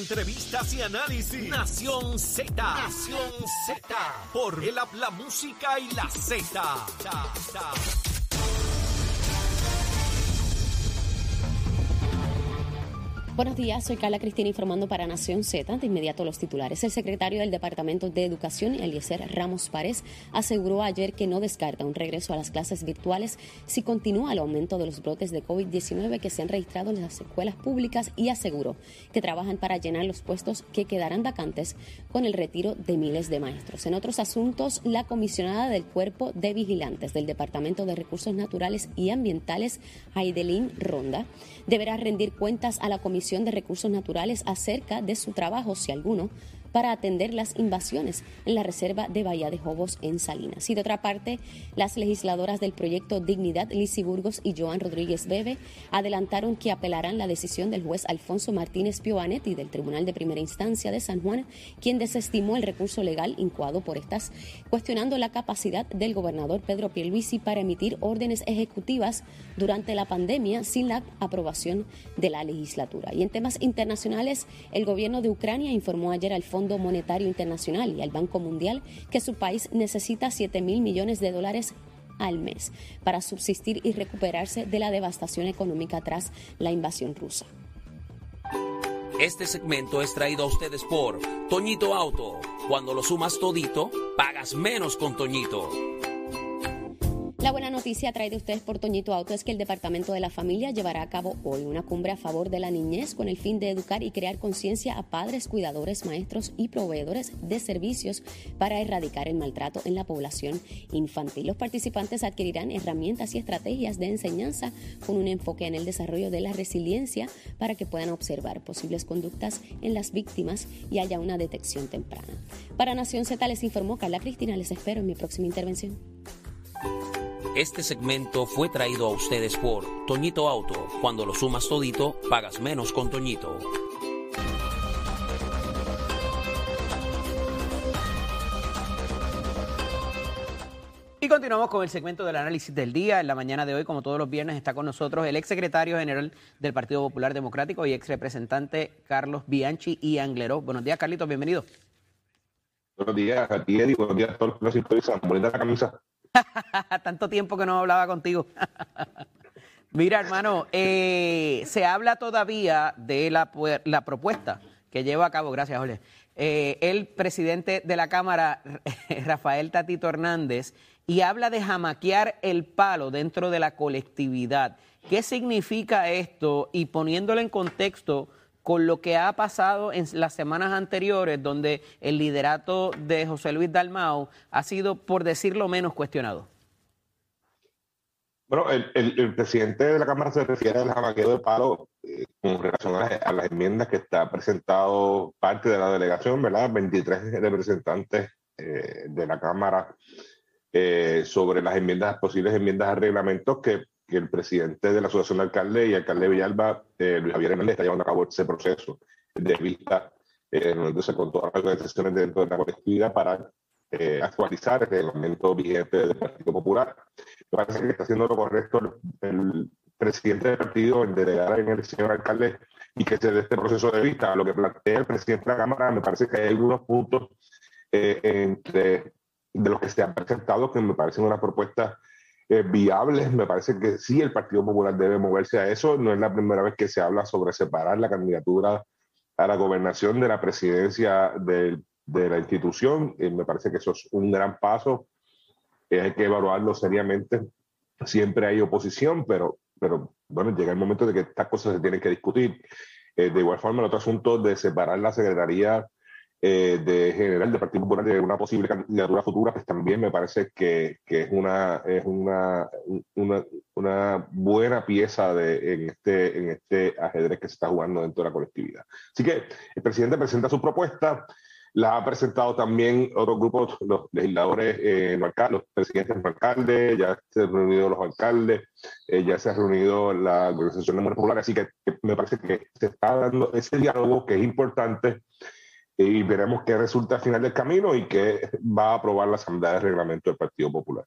entrevistas y análisis. Nación Z. Nación Z. Por el la música y la Z. Buenos días, soy Carla Cristina informando para Nación Z. De inmediato los titulares. El secretario del Departamento de Educación, Eliezer Ramos Párez, aseguró ayer que no descarta un regreso a las clases virtuales si continúa el aumento de los brotes de COVID-19 que se han registrado en las escuelas públicas y aseguró que trabajan para llenar los puestos que quedarán vacantes con el retiro de miles de maestros. En otros asuntos, la comisionada del Cuerpo de Vigilantes del Departamento de Recursos Naturales y Ambientales, Aidelín Ronda, deberá rendir cuentas a la Comisión de Recursos Naturales acerca de su trabajo, si alguno, para atender las invasiones en la reserva de Bahía de Jobos en Salinas. Y de otra parte, las legisladoras del proyecto Dignidad, Lizy Burgos y Joan Rodríguez Bebe, adelantaron que apelarán la decisión del juez Alfonso Martínez Piovanetti del Tribunal de Primera Instancia de San Juan, quien desestimó el recurso legal incoado por estas, cuestionando la capacidad del gobernador Pedro Pierluisi para emitir órdenes ejecutivas durante la pandemia sin la aprobación de la legislatura. Y en temas internacionales, el gobierno de Ucrania informó ayer al Fondo Monetario Internacional y al Banco Mundial que su país necesita 7 mil millones de dólares al mes para subsistir y recuperarse de la devastación económica tras la invasión rusa. Este segmento es traído a ustedes por Toñito Auto. Cuando lo sumas todito, pagas menos con Toñito. La buena noticia traída ustedes por Toñito Auto es que el Departamento de la Familia llevará a cabo hoy una cumbre a favor de la niñez con el fin de educar y crear conciencia a padres, cuidadores, maestros y proveedores de servicios para erradicar el maltrato en la población infantil. Los participantes adquirirán herramientas y estrategias de enseñanza con un enfoque en el desarrollo de la resiliencia para que puedan observar posibles conductas en las víctimas y haya una detección temprana. Para Nación Z les informó Carla Cristina. Les espero en mi próxima intervención. Este segmento fue traído a ustedes por Toñito Auto. Cuando lo sumas todito, pagas menos con Toñito. Y continuamos con el segmento del análisis del día. En la mañana de hoy, como todos los viernes, está con nosotros el ex secretario general del Partido Popular Democrático y ex representante Carlos Bianchi y Angleró. Buenos días, Carlitos, bienvenido. Buenos días a ti, Eddie. Buenos días a todos los que sintonizan. Bonita la camisa. Tanto tiempo que no hablaba contigo. Mira, hermano, eh, se habla todavía de la, la, propuesta que lleva a cabo, gracias, Jorge, eh, el presidente de la Cámara, Rafael Tatito Hernández, y habla de jamaquear el palo dentro de la colectividad. ¿Qué significa esto? Y poniéndolo en contexto, con lo que ha pasado en las semanas anteriores, donde el liderato de José Luis Dalmau ha sido, por decirlo menos, cuestionado? Bueno, el, presidente de la Cámara se refiere al jamaqueo de palo eh, con relación a, las enmiendas que está presentado parte de la delegación, ¿verdad? 23 representantes eh, de la Cámara eh, sobre las enmiendas, posibles enmiendas a reglamentos que que el presidente de la Asociación de Alcaldes y alcalde de Villalba, eh, Luis Javier Hernández, está llevando a cabo ese proceso de vista eh, entonces, con todas las organizaciones dentro de la colectividad para eh, actualizar el reglamento vigente del Partido Popular. Me parece que está haciendo lo correcto el, presidente del partido en delegar en el señor alcalde y que se dé este proceso de vista. Lo que plantea el presidente de la Cámara, me parece que hay algunos puntos eh, entre de los que se han presentado que me parecen una propuesta eh, viables. Me parece que sí, el Partido Popular debe moverse a eso. No es la primera vez que se habla sobre separar la candidatura a la gobernación de la presidencia de, la institución. Eh, me parece que eso es un gran paso. Eh, hay que evaluarlo seriamente. Siempre hay oposición, pero, pero bueno, llega el momento de que estas cosas se tienen que discutir. de igual forma, el otro asunto de separar la Secretaría eh, de general del Partido Popular de una posible candidatura futura, pues también me parece que, que es, una, es una, una, una, buena pieza de, en, este, en este ajedrez que se está jugando dentro de la colectividad. Así que el presidente presenta su propuesta, la ha presentado también otros grupos, los legisladores, eh, los presidentes de los alcaldes, ya se han reunido los alcaldes, eh, ya se ha reunido la Organización de Mujeres Populares, así que me parece que se está dando ese diálogo que es importante y veremos qué resulta al final del camino y qué va a aprobar la Asamblea de Reglamento del Partido Popular.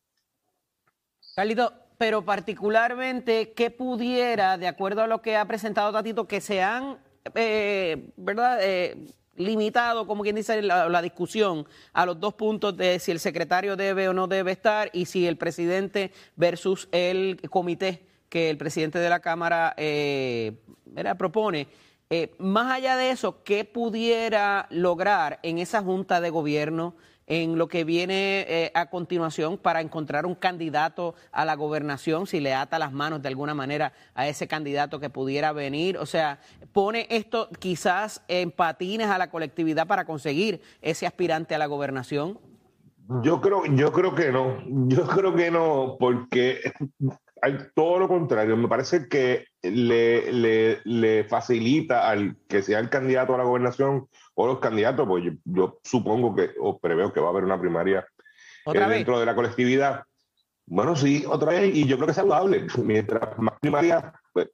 Carlito, pero particularmente, ¿qué pudiera, de acuerdo a lo que ha presentado Tatito, que se han eh, ¿verdad? Eh, limitado, como quien dice, la, discusión a los dos puntos de si el secretario debe o no debe estar y si el presidente versus el comité que el presidente de la Cámara eh, propone. Eh, más allá de eso, ¿qué pudiera lograr en esa junta de gobierno? en lo que viene eh, a continuación para encontrar un candidato a la gobernación, si le ata las manos de alguna manera a ese candidato que pudiera venir. O sea, pone esto quizás en patines a la colectividad para conseguir ese aspirante a la gobernación. Yo creo, yo creo que no, yo creo que no, porque hay todo lo contrario. Me parece que le, le, le facilita al que sea el candidato a la gobernación o los candidatos, pues yo, supongo que, o preveo que va a haber una primaria eh, dentro de la colectividad. Bueno, sí, otra vez, y yo creo que es saludable. Mientras más primarias pues,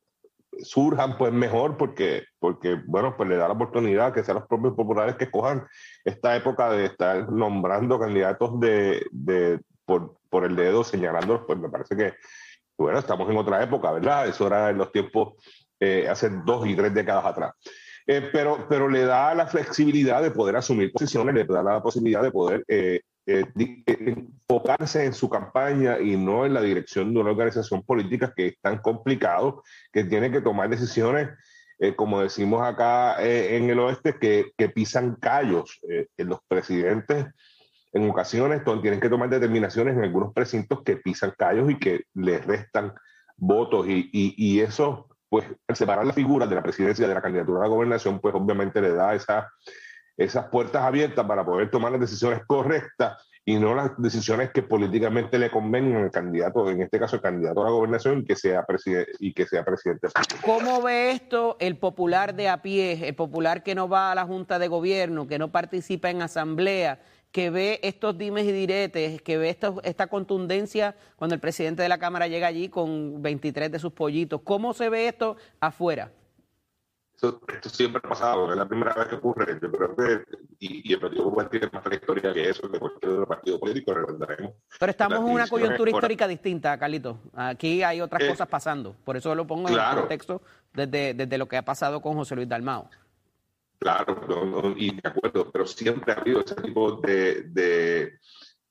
surjan, pues mejor, porque, porque, bueno, pues le da la oportunidad que sean los propios populares que cojan esta época de estar nombrando candidatos de, de por, por el dedo, señalándolos, pues me parece que, bueno, estamos en otra época, ¿verdad? Eso era en los tiempos eh, hace dos y tres décadas atrás. Eh, pero, pero le da la flexibilidad de poder asumir posiciones, le da la posibilidad de poder eh, eh, enfocarse en su campaña y no en la dirección de una organización política que es tan complicado, que tiene que tomar decisiones, como decimos acá en el oeste, que, que pisan callos. los presidentes en ocasiones tienen que tomar determinaciones en algunos precintos que pisan callos y que les restan votos y, y, y eso pues separar la figura de la presidencia de la candidatura a la gobernación, pues obviamente le da esa, esas puertas abiertas para poder tomar las decisiones correctas y no las decisiones que políticamente le convengan al candidato, en este caso el candidato a la gobernación, que sea y que sea presidente. ¿Cómo ve esto el popular de a pie, el popular que no va a la Junta de Gobierno, que no participa en asamblea? que ve estos dimes y diretes, que ve esta contundencia cuando el presidente de la Cámara llega allí con 23 de sus pollitos. ¿Cómo se ve esto afuera? Esto siempre ha pasado, es la primera vez que ocurre. Yo creo que, y, el Partido Popular tiene más trayectoria que eso, que cualquier otro partido político, recordaremos. Pero estamos en una coyuntura histórica distinta, Carlito. Aquí hay otras eh, cosas pasando. Por eso lo pongo en el contexto desde, desde lo que ha pasado con José Luis Dalmao. Claro, y de acuerdo, pero siempre ha habido ese tipo de,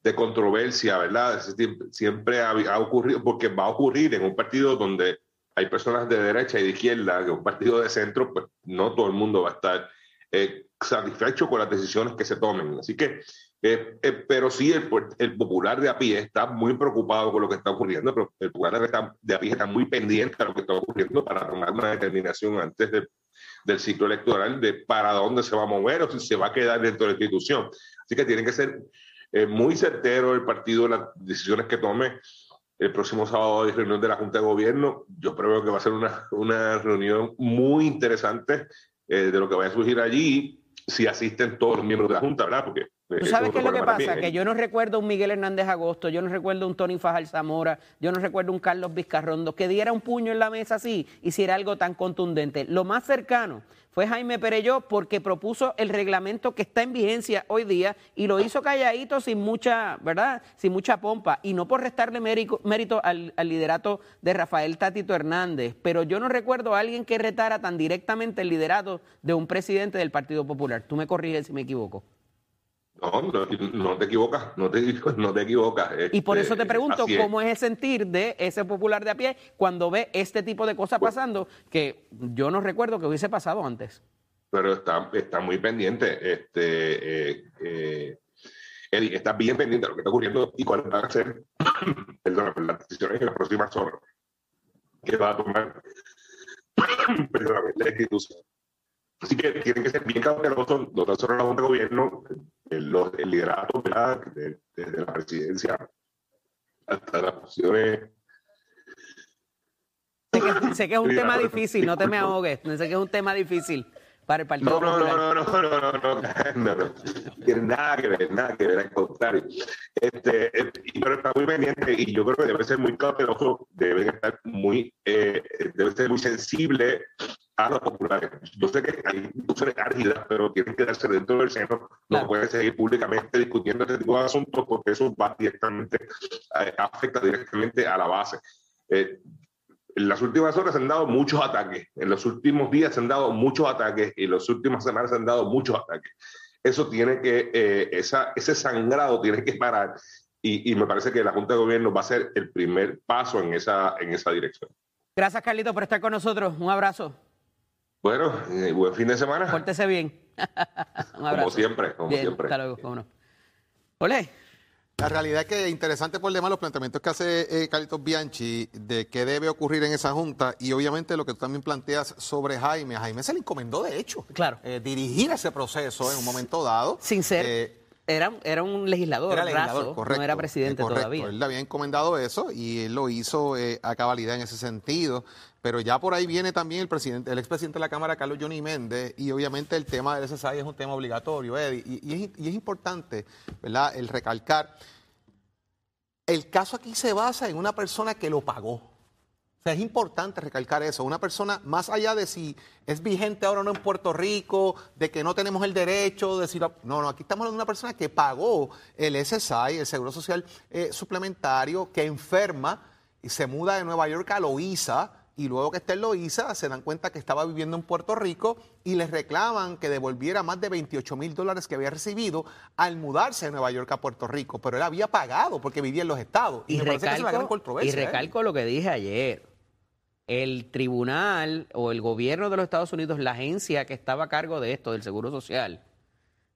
de, controversia, ¿verdad? Siempre ha, ocurrido, porque va a ocurrir en un partido donde hay personas de derecha y de izquierda, en un partido de centro, pues no todo el mundo va a estar eh, satisfecho con las decisiones que se tomen. Así que, eh, eh, pero sí, el, el, popular de a pie está muy preocupado con lo que está ocurriendo, pero el popular de a pie está muy pendiente de lo que está ocurriendo para tomar una determinación antes de del ciclo electoral de para dónde se va a mover o si se va a quedar dentro de la institución. Así que tiene que ser eh, muy certero el partido las decisiones que tome el próximo sábado de reunión de la Junta de Gobierno. Yo creo que va a ser una, una reunión muy interesante eh, de lo que va a surgir allí si asisten todos los miembros de la Junta, ¿verdad? Porque ¿Tú sabes qué es lo que pasa? Que yo no recuerdo un Miguel Hernández Agosto, yo no recuerdo un Tony Fajal Zamora, yo no recuerdo un Carlos Vizcarrondo que diera un puño en la mesa así, hiciera algo tan contundente. Lo más cercano fue Jaime Pereyó porque propuso el reglamento que está en vigencia hoy día y lo hizo calladito sin mucha, ¿verdad? Sin mucha pompa y no por restarle mérito, al, al, liderato de Rafael Tatito Hernández, pero yo no recuerdo a alguien que retara tan directamente el liderato de un presidente del Partido Popular. Tú me corriges si me equivoco. No, no, te equivocas, no te, no te equivocas. y por eso te este, pregunto cómo es el sentir de ese popular de a pie cuando ve este tipo de cosas pues pasando que yo no recuerdo que hubiese pasado antes. Pero está, está muy pendiente, este, eh, eh está bien pendiente de lo que está ocurriendo y cuál va a ser, las decisiones en las próximas horas que va a tomar la institución. Así que tienen que ser bien cautelosos, no tan solo la Junta de Gobierno, el, el liderato desde de, la presidencia hasta las posiciones. Sé que, sé que es un tema difícil, no te me ahogues, sé que es un tema difícil para el Partido no, no, no, no, no, no, no, no, no, no, tiene nada que ver, nada que ver, al contrario. Este, pero está muy pendiente y yo creo que debe ser muy cauteloso, debe estar muy, eh, debe ser muy sensible a los populares. Yo sé que hay discusiones áridas, pero tienen que darse dentro del seno. No pueden seguir públicamente discutiendo este tipo de asuntos porque eso va directamente, eh, afecta directamente a la base. Eh, en las últimas horas se han dado muchos ataques, en los últimos días se han dado muchos ataques y en las últimas semanas se han dado muchos ataques. Eso tiene que, eh, esa, ese sangrado tiene que parar y, y, me parece que la Junta de Gobierno va a ser el primer paso en esa, en esa dirección. Gracias, Carlito, por estar con nosotros. Un abrazo. Bueno, eh, buen fin de semana. Pórtese bien. Un abrazo. Como siempre, como bien, siempre. Hasta luego, cómo no. Ole. La realidad es que interesante por demás los planteamientos que hace eh, Carlitos Bianchi de qué debe ocurrir en esa junta y obviamente lo que tú también planteas sobre Jaime. A Jaime se le encomendó, de hecho, claro. eh, dirigir ese proceso en un momento dado. Sin ser. Eh, era, era, un legislador, era legislador raso, correcto, no era presidente correcto. todavía. Él le había encomendado eso y él lo hizo eh, a cabalidad en ese sentido. Pero ya por ahí viene también el presidente, el expresidente de la Cámara, Carlos Johnny Méndez, y obviamente el tema del SSI es un tema obligatorio, Eddie, y, y, es, y es importante, ¿verdad?, el recalcar. El caso aquí se basa en una persona que lo pagó. O sea, es importante recalcar eso. Una persona, más allá de si es vigente ahora o no en Puerto Rico, de que no tenemos el derecho, de si. No, no, aquí estamos hablando de una persona que pagó el SSI, el Seguro Social eh, Suplementario, que enferma y se muda de Nueva York a Loíza, y luego que esté en Loíza se dan cuenta que estaba viviendo en Puerto Rico y les reclaman que devolviera más de 28 mil dólares que había recibido al mudarse de Nueva York a Puerto Rico, pero él había pagado porque vivía en los estados. Y, y recalco, y recalco ¿eh? lo que dije ayer. El tribunal o el gobierno de los Estados Unidos, la agencia que estaba a cargo de esto, del Seguro Social,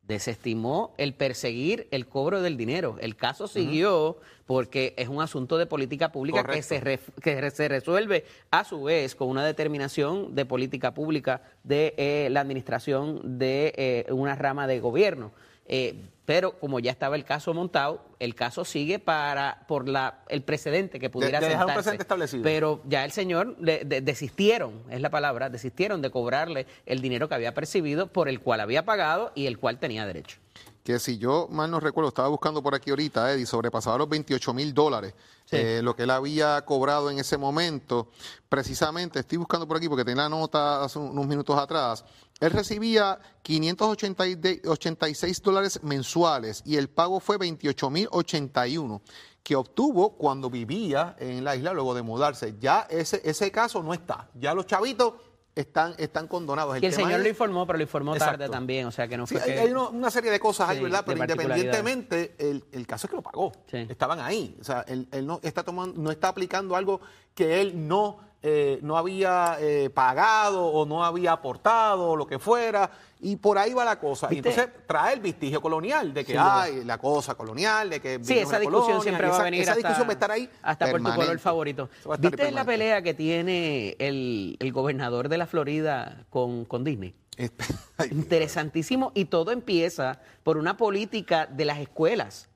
desestimó el perseguir el cobro del dinero. El caso siguió uh -huh. porque es un asunto de política pública que se, re, que se, resuelve a su vez con una determinación de política pública de eh, la administración de eh, una rama de gobierno. Eh, pero como ya estaba el caso montado, el caso sigue para por la el precedente que pudiera de, de sentarse. un precedente establecido. Pero ya el señor de, de, desistieron, es la palabra, desistieron de cobrarle el dinero que había percibido por el cual había pagado y el cual tenía derecho. Que si yo mal no recuerdo, estaba buscando por aquí ahorita, Eddie, sobrepasaba los 28 mil dólares, sí. eh, lo que él había cobrado en ese momento. Precisamente, estoy buscando por aquí porque tenía la nota hace unos minutos atrás. Él recibía 586 dólares mensuales y el pago fue 28 mil 81 que obtuvo cuando vivía en la isla luego de mudarse. Ya ese, ese caso no está. Ya los chavitos están, están condonados. El y el señor es... lo informó, pero lo informó Exacto. tarde también, o sea que no fue sí, que... Hay una, una, serie de cosas ahí, sí, ¿verdad? Pero independientemente, el, el, caso es que lo pagó. Sí. Estaban ahí. O sea, él, él, no, está tomando, no está aplicando algo que él no, eh, no había eh, pagado o no había aportado o lo que fuera. Y por ahí va la cosa. ¿Viste? Y entonces trae el vestigio colonial de que hay la cosa colonial, de que. Sí, esa discusión colonia, siempre va esa, a venir. Esa hasta, discusión va a estar ahí. Hasta por tu color favorito. ¿Viste la pelea que tiene el, el gobernador de la Florida con, con Disney? Interesantísimo. Y todo empieza por una política de las escuelas.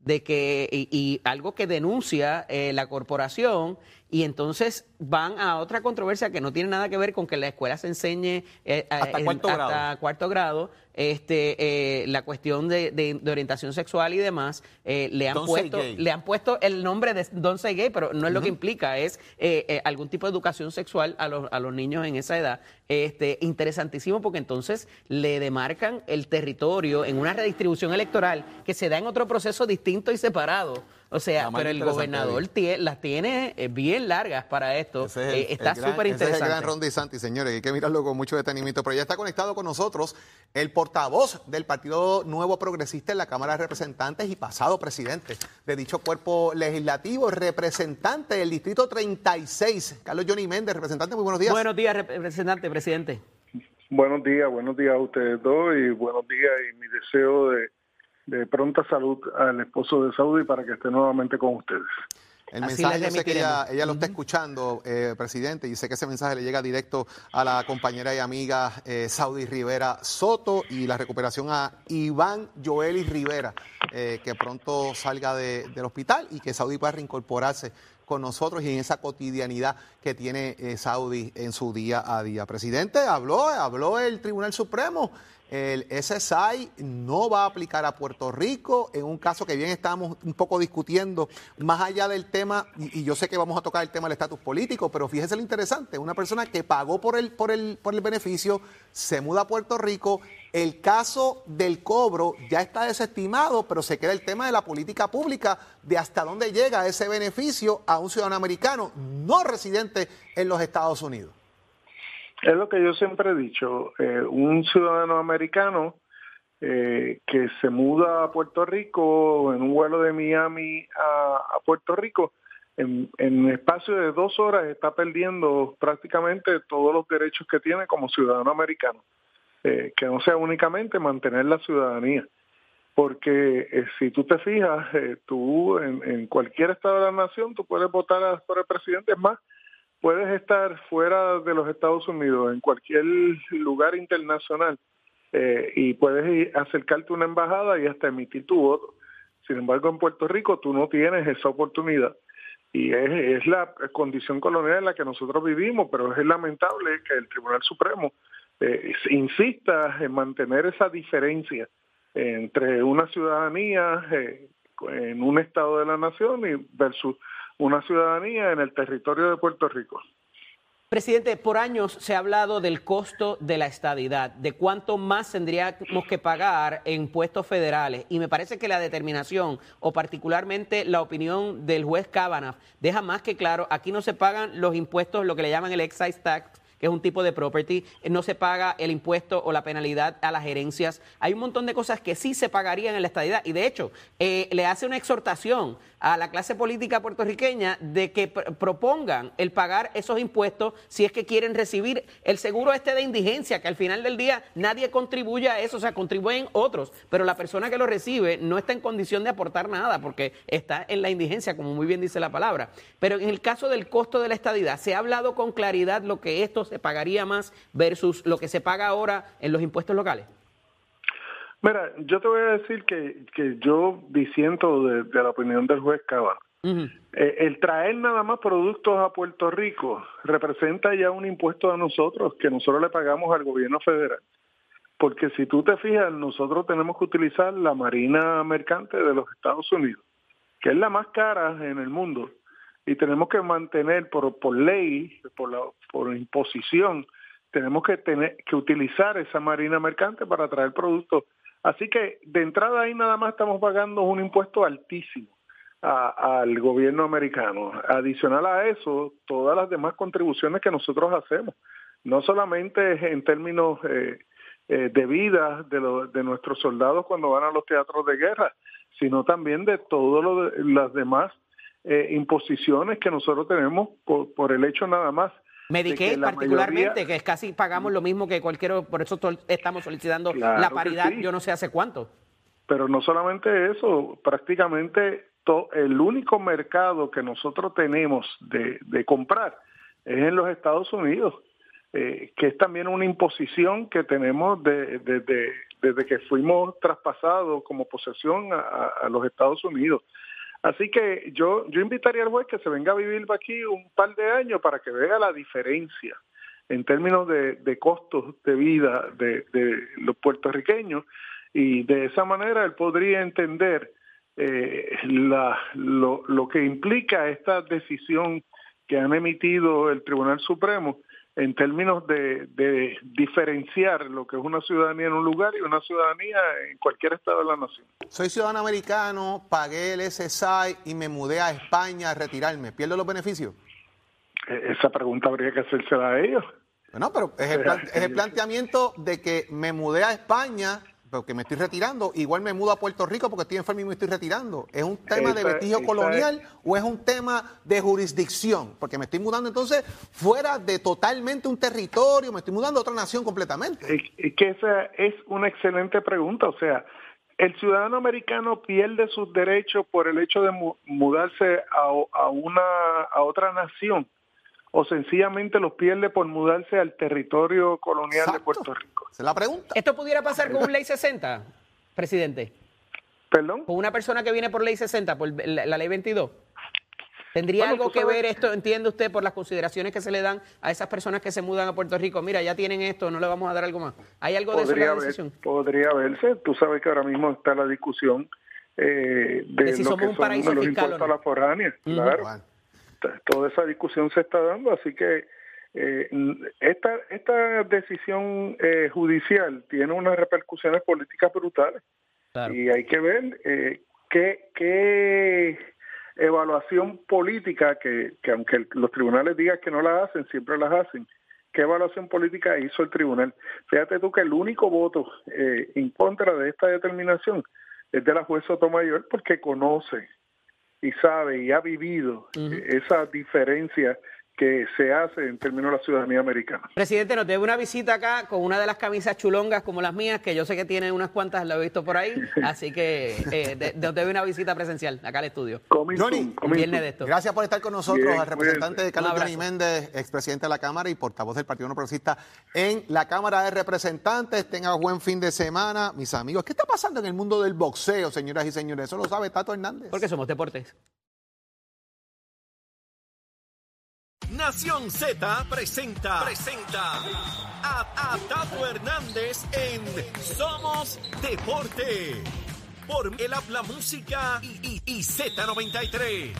De que, y, y algo que denuncia eh, la corporación, y entonces van a otra controversia que no tiene nada que ver con que la escuela se enseñe eh, hasta, en, cuarto, hasta grado. cuarto grado este, eh, la cuestión de, de, de, orientación sexual y demás. Eh, le, han puesto, le han puesto el nombre de Don Say Gay, pero no es uh -huh. lo que implica, es eh, algún tipo de educación sexual a los, a los niños en esa edad. Este, interesantísimo porque entonces le demarcan el territorio en una redistribución electoral que se da en otro proceso distinto y separado. O sea, pero el gobernador tiene, las tiene eh, bien largas para esto. Ese es el, eh, está súper interesante. Ese es el gran Ron DeSantis, señores. Hay que mirarlo con mucho detenimiento. Pero ya está conectado con nosotros el portavoz del Partido Nuevo Progresista en la Cámara de Representantes y pasado presidente de dicho cuerpo legislativo, representante del Distrito 36, Carlos Johnny Méndez. Representante, muy buenos días. Buenos días, representante, presidente. Buenos días, buenos días a ustedes dos y buenos días y mi deseo de de pronta salud al esposo de Saudi para que esté nuevamente con ustedes. El mensaje, yo sé que ella, ella lo está escuchando, eh, presidente, y sé que ese mensaje le llega directo a la compañera y amiga eh, Saudi Rivera Soto y la recuperación a Iván Joeli Rivera, eh, que pronto salga de, del hospital y que Saudi pueda reincorporarse con nosotros y en esa cotidianidad que tiene eh, Saudi en su día a día. Presidente, habló, habló el Tribunal Supremo el SSI no va a aplicar a Puerto Rico en un caso que bien estábamos un poco discutiendo, más allá del tema, y, y yo sé que vamos a tocar el tema del estatus político, pero fíjese lo interesante, una persona que pagó por el, por el, por el beneficio, se muda a Puerto Rico, el caso del cobro ya está desestimado, pero se queda el tema de la política pública, de hasta dónde llega ese beneficio a un ciudadano americano. no residentes en los Estados Unidos? Es lo que yo siempre he dicho, eh, un ciudadano americano eh, que se muda a Puerto Rico en un vuelo de Miami a, Puerto Rico, en, en espacio de dos horas está perdiendo prácticamente todos los derechos que tiene como ciudadano americano, eh, que no sea únicamente mantener la ciudadanía. Porque eh, si tú te fijas, tú en, en, cualquier estado de la nación, tú puedes votar por el presidente, es más, puedes estar fuera de los Estados Unidos, en cualquier lugar internacional, eh, y puedes acercarte a una embajada y hasta emitir tu voto. Sin embargo, en Puerto Rico tú no tienes esa oportunidad. Y es, la condición colonial en la que nosotros vivimos, pero es lamentable que el Tribunal Supremo eh, insista en mantener esa diferencia entre una ciudadanía eh, en un estado de la nación y versus una ciudadanía en el territorio de Puerto Rico. Presidente, por años se ha hablado del costo de la estadidad, de cuánto más tendríamos que pagar en impuestos federales. Y me parece que la determinación, o particularmente la opinión del juez Kavanaugh, deja más que claro, aquí no se pagan los impuestos, lo que le llaman el excise tax, que es un tipo de property, no se paga el impuesto o la penalidad a las gerencias. Hay un montón de cosas que sí se pagarían en la estadidad y de hecho eh, le hace una exhortación a la clase política puertorriqueña de que propongan el pagar esos impuestos si es que quieren recibir el seguro este de indigencia, que al final del día nadie contribuye a eso, o sea, contribuyen otros, pero la persona que lo recibe no está en condición de aportar nada porque está en la indigencia, como muy bien dice la palabra. Pero en el caso del costo de la estadidad, ¿se ha hablado con claridad lo que esto se pagaría más versus lo que se paga ahora en los impuestos locales? Mira, yo te voy a decir que, que yo disiento de, la opinión del juez Cabal. Eh, el traer nada más productos a Puerto Rico representa ya un impuesto a nosotros que nosotros le pagamos al gobierno federal. Porque si tú te fijas, nosotros tenemos que utilizar la Marina Mercante de los Estados Unidos, que es la más cara en el mundo, y tenemos que mantener por, por ley, por, la, por imposición, tenemos que tener que utilizar esa Marina Mercante para traer productos Así que de entrada ahí nada más estamos pagando un impuesto altísimo al gobierno americano. Adicional a eso, todas las demás contribuciones que nosotros hacemos, no solamente en términos eh, eh, de vida de, de nuestros soldados cuando van a los teatros de guerra, sino también de todas las demás eh, imposiciones que nosotros tenemos por el hecho nada más Medicaid particularmente, que es casi pagamos lo mismo que cualquier, por eso estamos solicitando la paridad, yo no sé hace cuánto. Pero no solamente eso, prácticamente el único mercado que nosotros tenemos de, comprar es en los Estados Unidos, eh, que es también una imposición que tenemos desde que fuimos traspasados como posesión a los Estados Unidos. Así que yo, yo invitaría al juez que se venga a vivir aquí un par de años para que vea la diferencia en términos de, costos de vida de, los puertorriqueños. Y de esa manera él podría entender eh, lo, lo que implica esta decisión que han emitido el Tribunal Supremo en términos de, diferenciar lo que es una ciudadanía en un lugar y una ciudadanía en cualquier estado de la nación. Soy ciudadano americano, pagué el SSI y me mudé a España a retirarme. ¿Pierdo los beneficios? E, esa pregunta habría que hacérsela a ellos. No, pero es el, es el planteamiento de que me mudé a España porque me estoy retirando, igual me mudo a Puerto Rico porque estoy enfermo y me estoy retirando. ¿Es un tema de vestigio colonial o es un tema de jurisdicción? Porque me estoy mudando entonces fuera de totalmente un territorio, me estoy mudando a otra nación completamente. Es que esa es una excelente pregunta, o sea, el ciudadano americano pierde sus derechos por el hecho de mudarse a, a, una a otra nación o sencillamente los pierde por mudarse al territorio colonial de Puerto Rico. Se la pregunta. ¿Esto pudiera pasar con ley 60, presidente? ¿Perdón? Con una persona que viene por ley 60, por la, ley 22. ¿Tendría algo que ver esto, entiende usted, por las consideraciones que se le dan a esas personas que se mudan a Puerto Rico? Mira, ya tienen esto, no le vamos a dar algo más. ¿Hay algo de eso en la decisión? podría verse. Tú sabes que ahora mismo está la discusión eh, de, si somos un paraíso fiscal, a la foránea. Claro toda esa discusión se está dando, así que eh, esta, esta decisión eh, judicial tiene unas repercusiones políticas brutales y hay que ver eh, qué, qué evaluación política que, que aunque los tribunales digan que no la hacen, siempre las hacen. ¿Qué evaluación política hizo el tribunal? Fíjate tú que el único voto eh, en contra de esta determinación es de la juez Sotomayor porque conoce y sabe y ha vivido esa diferencia que se hace en términos de la ciudadanía americana. Presidente, nos debe una visita acá con una de las camisas chulongas como las mías, que yo sé que tiene unas cuantas, lo he visto por ahí, así que eh, nos debe una visita presencial acá al estudio. Johnny, viernes de esto. Gracias por estar con nosotros, al representante de Carlos Johnny Méndez, expresidente de la Cámara y portavoz del Partido No Progresista en la Cámara de Representantes. Tenga buen fin de semana, mis amigos. ¿Qué está pasando en el mundo del boxeo, señoras y señores? Eso lo sabe Tato Hernández. Porque somos deportes. Nación Z presenta, a, Tato Hernández en Somos Deporte. Por el habla música y, y, Z93.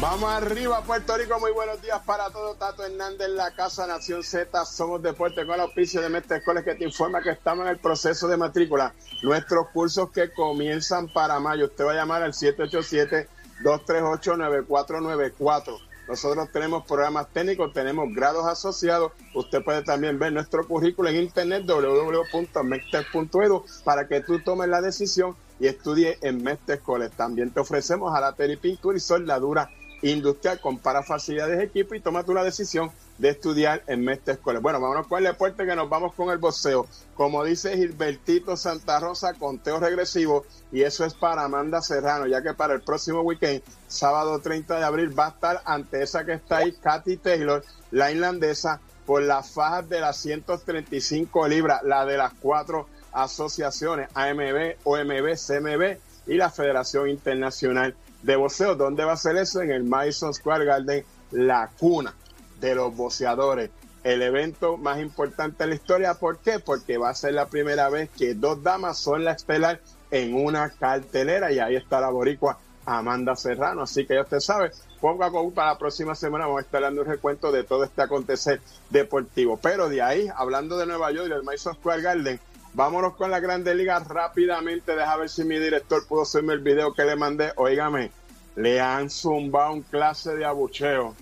Vamos arriba, Puerto Rico. Muy buenos días para todos. Tato Hernández la Casa Nación Z. Somos Deporte con el auspicio de Mestre Escoles que te informa que estamos en el proceso de matrícula. Nuestros cursos que comienzan para mayo. Usted va a llamar al 787 238-9494. Nosotros tenemos programas técnicos, tenemos grados asociados. Usted puede también ver nuestro currículo en internet www.mectec.edu para que tú tomes la decisión y estudie en Mestre College. También te ofrecemos a la pintura y soldadura industrial. Compara facilidades de equipo y toma tú la decisión de estudiar en Mestre Escuela. Bueno, vámonos con el deporte que nos vamos con el boxeo. Como dice Gilbertito Santa Rosa, conteo regresivo y eso es para Amanda Serrano, ya que para el próximo weekend, sábado 30 de abril, va a estar ante esa que está ahí, Katy Taylor, la irlandesa, por las fajas de las 135 libras, la de las cuatro asociaciones, AMB, OMB, CMB y la Federación Internacional de Boxeo. ¿Dónde va a ser eso? En el Madison Square Garden, la cuna de los boxeadores. El evento más importante de la historia, ¿por qué? Porque va a ser la primera vez que dos damas son la estelar en una cartelera y ahí está la boricua Amanda Serrano. Así que ya usted sabe, poco a para la próxima semana vamos a estar dando un recuento de todo este acontecer deportivo. Pero de ahí, hablando de Nueva York y del Madison Square Garden, vámonos con la Grande Liga rápidamente. Deja ver si mi director pudo hacerme el video que le mandé. Óigame, le han zumbado un clase de abucheo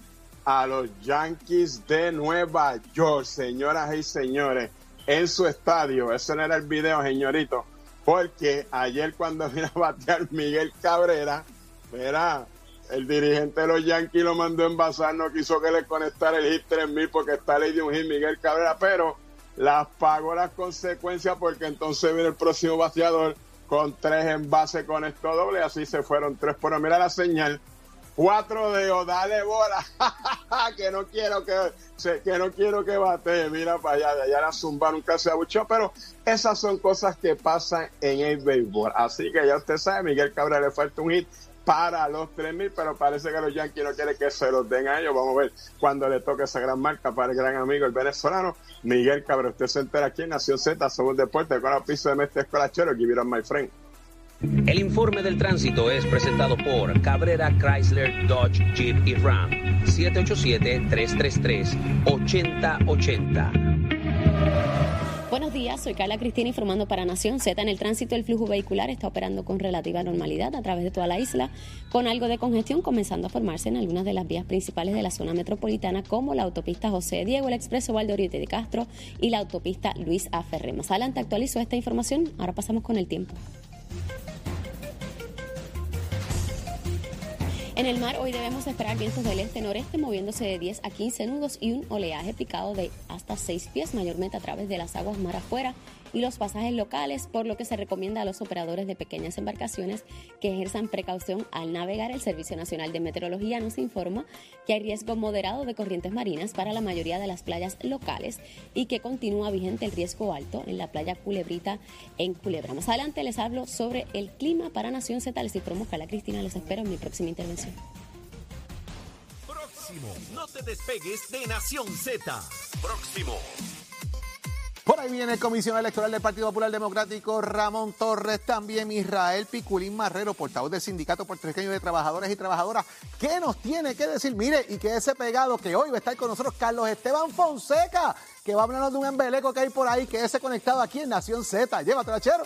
a los Yankees de Nueva York, señoras y señores, en su estadio. Ese no era el video, señorito, porque ayer cuando vino a batear Miguel Cabrera, era el dirigente de los Yankees lo mandó envasar, no quiso que le conectara el hit 3000 porque está ley de un hit Miguel Cabrera, pero las pagó las consecuencias porque entonces viene el próximo bateador con tres envases con esto doble, así se fueron tres por mira la señal Cuatro dedos, dale bola. que no quiero que, que no quiero que bate. Mira para allá, de allá la zumba nunca se abuchó. Pero esas son cosas que pasan en el béisbol. Así que ya usted sabe, Miguel Cabrera le falta un hit para los 3.000, pero parece que los Yankees no quieren que se los den a ellos. Vamos a ver cuando le toque esa gran marca para el gran amigo, el venezolano Miguel Cabrera. Usted se entera aquí en Nación Z, somos deporte, con el piso de Mestre Escolachero, give it on my friend. El informe del tránsito es presentado por Cabrera Chrysler Dodge Jeep y Ram 787-333-8080. Buenos días, soy Carla Cristina informando para Nación Z. En el tránsito el flujo vehicular está operando con relativa normalidad a través de toda la isla, con algo de congestión comenzando a formarse en algunas de las vías principales de la zona metropolitana como la autopista José Diego, el expreso Valdoriote de Castro y la autopista Luis A. Más adelante actualizo esta información, ahora pasamos con el tiempo. En el mar hoy debemos esperar vientos del este-noreste moviéndose de 10 a 15 nudos y un oleaje picado de hasta 6 pies, mayormente a través de las aguas mar afuera y los pasajes locales, por lo que se recomienda a los operadores de pequeñas embarcaciones que ejerzan precaución al navegar. El Servicio Nacional de Meteorología nos informa que hay riesgo moderado de corrientes marinas para la mayoría de las playas locales y que continúa vigente el riesgo alto en la playa Culebrita en Culebra. Más adelante les hablo sobre el clima para Nación Z. Les informo que la Cristina les espero en mi próxima intervención. Próximo, no te despegues de Nación Z. Próximo. Por ahí viene el comisionado electoral del Partido Popular Democrático, Ramón Torres, también Israel Piculín Marrero, portavoz del Sindicato Puertorriqueño de Trabajadores y Trabajadoras. ¿Qué nos tiene que decir? Mire, y que ese pegado que hoy va a estar con nosotros, Carlos Esteban Fonseca, que va a hablarnos de un embeleco que hay por ahí, que ese conectado aquí en Nación Z. Llévatela, chero.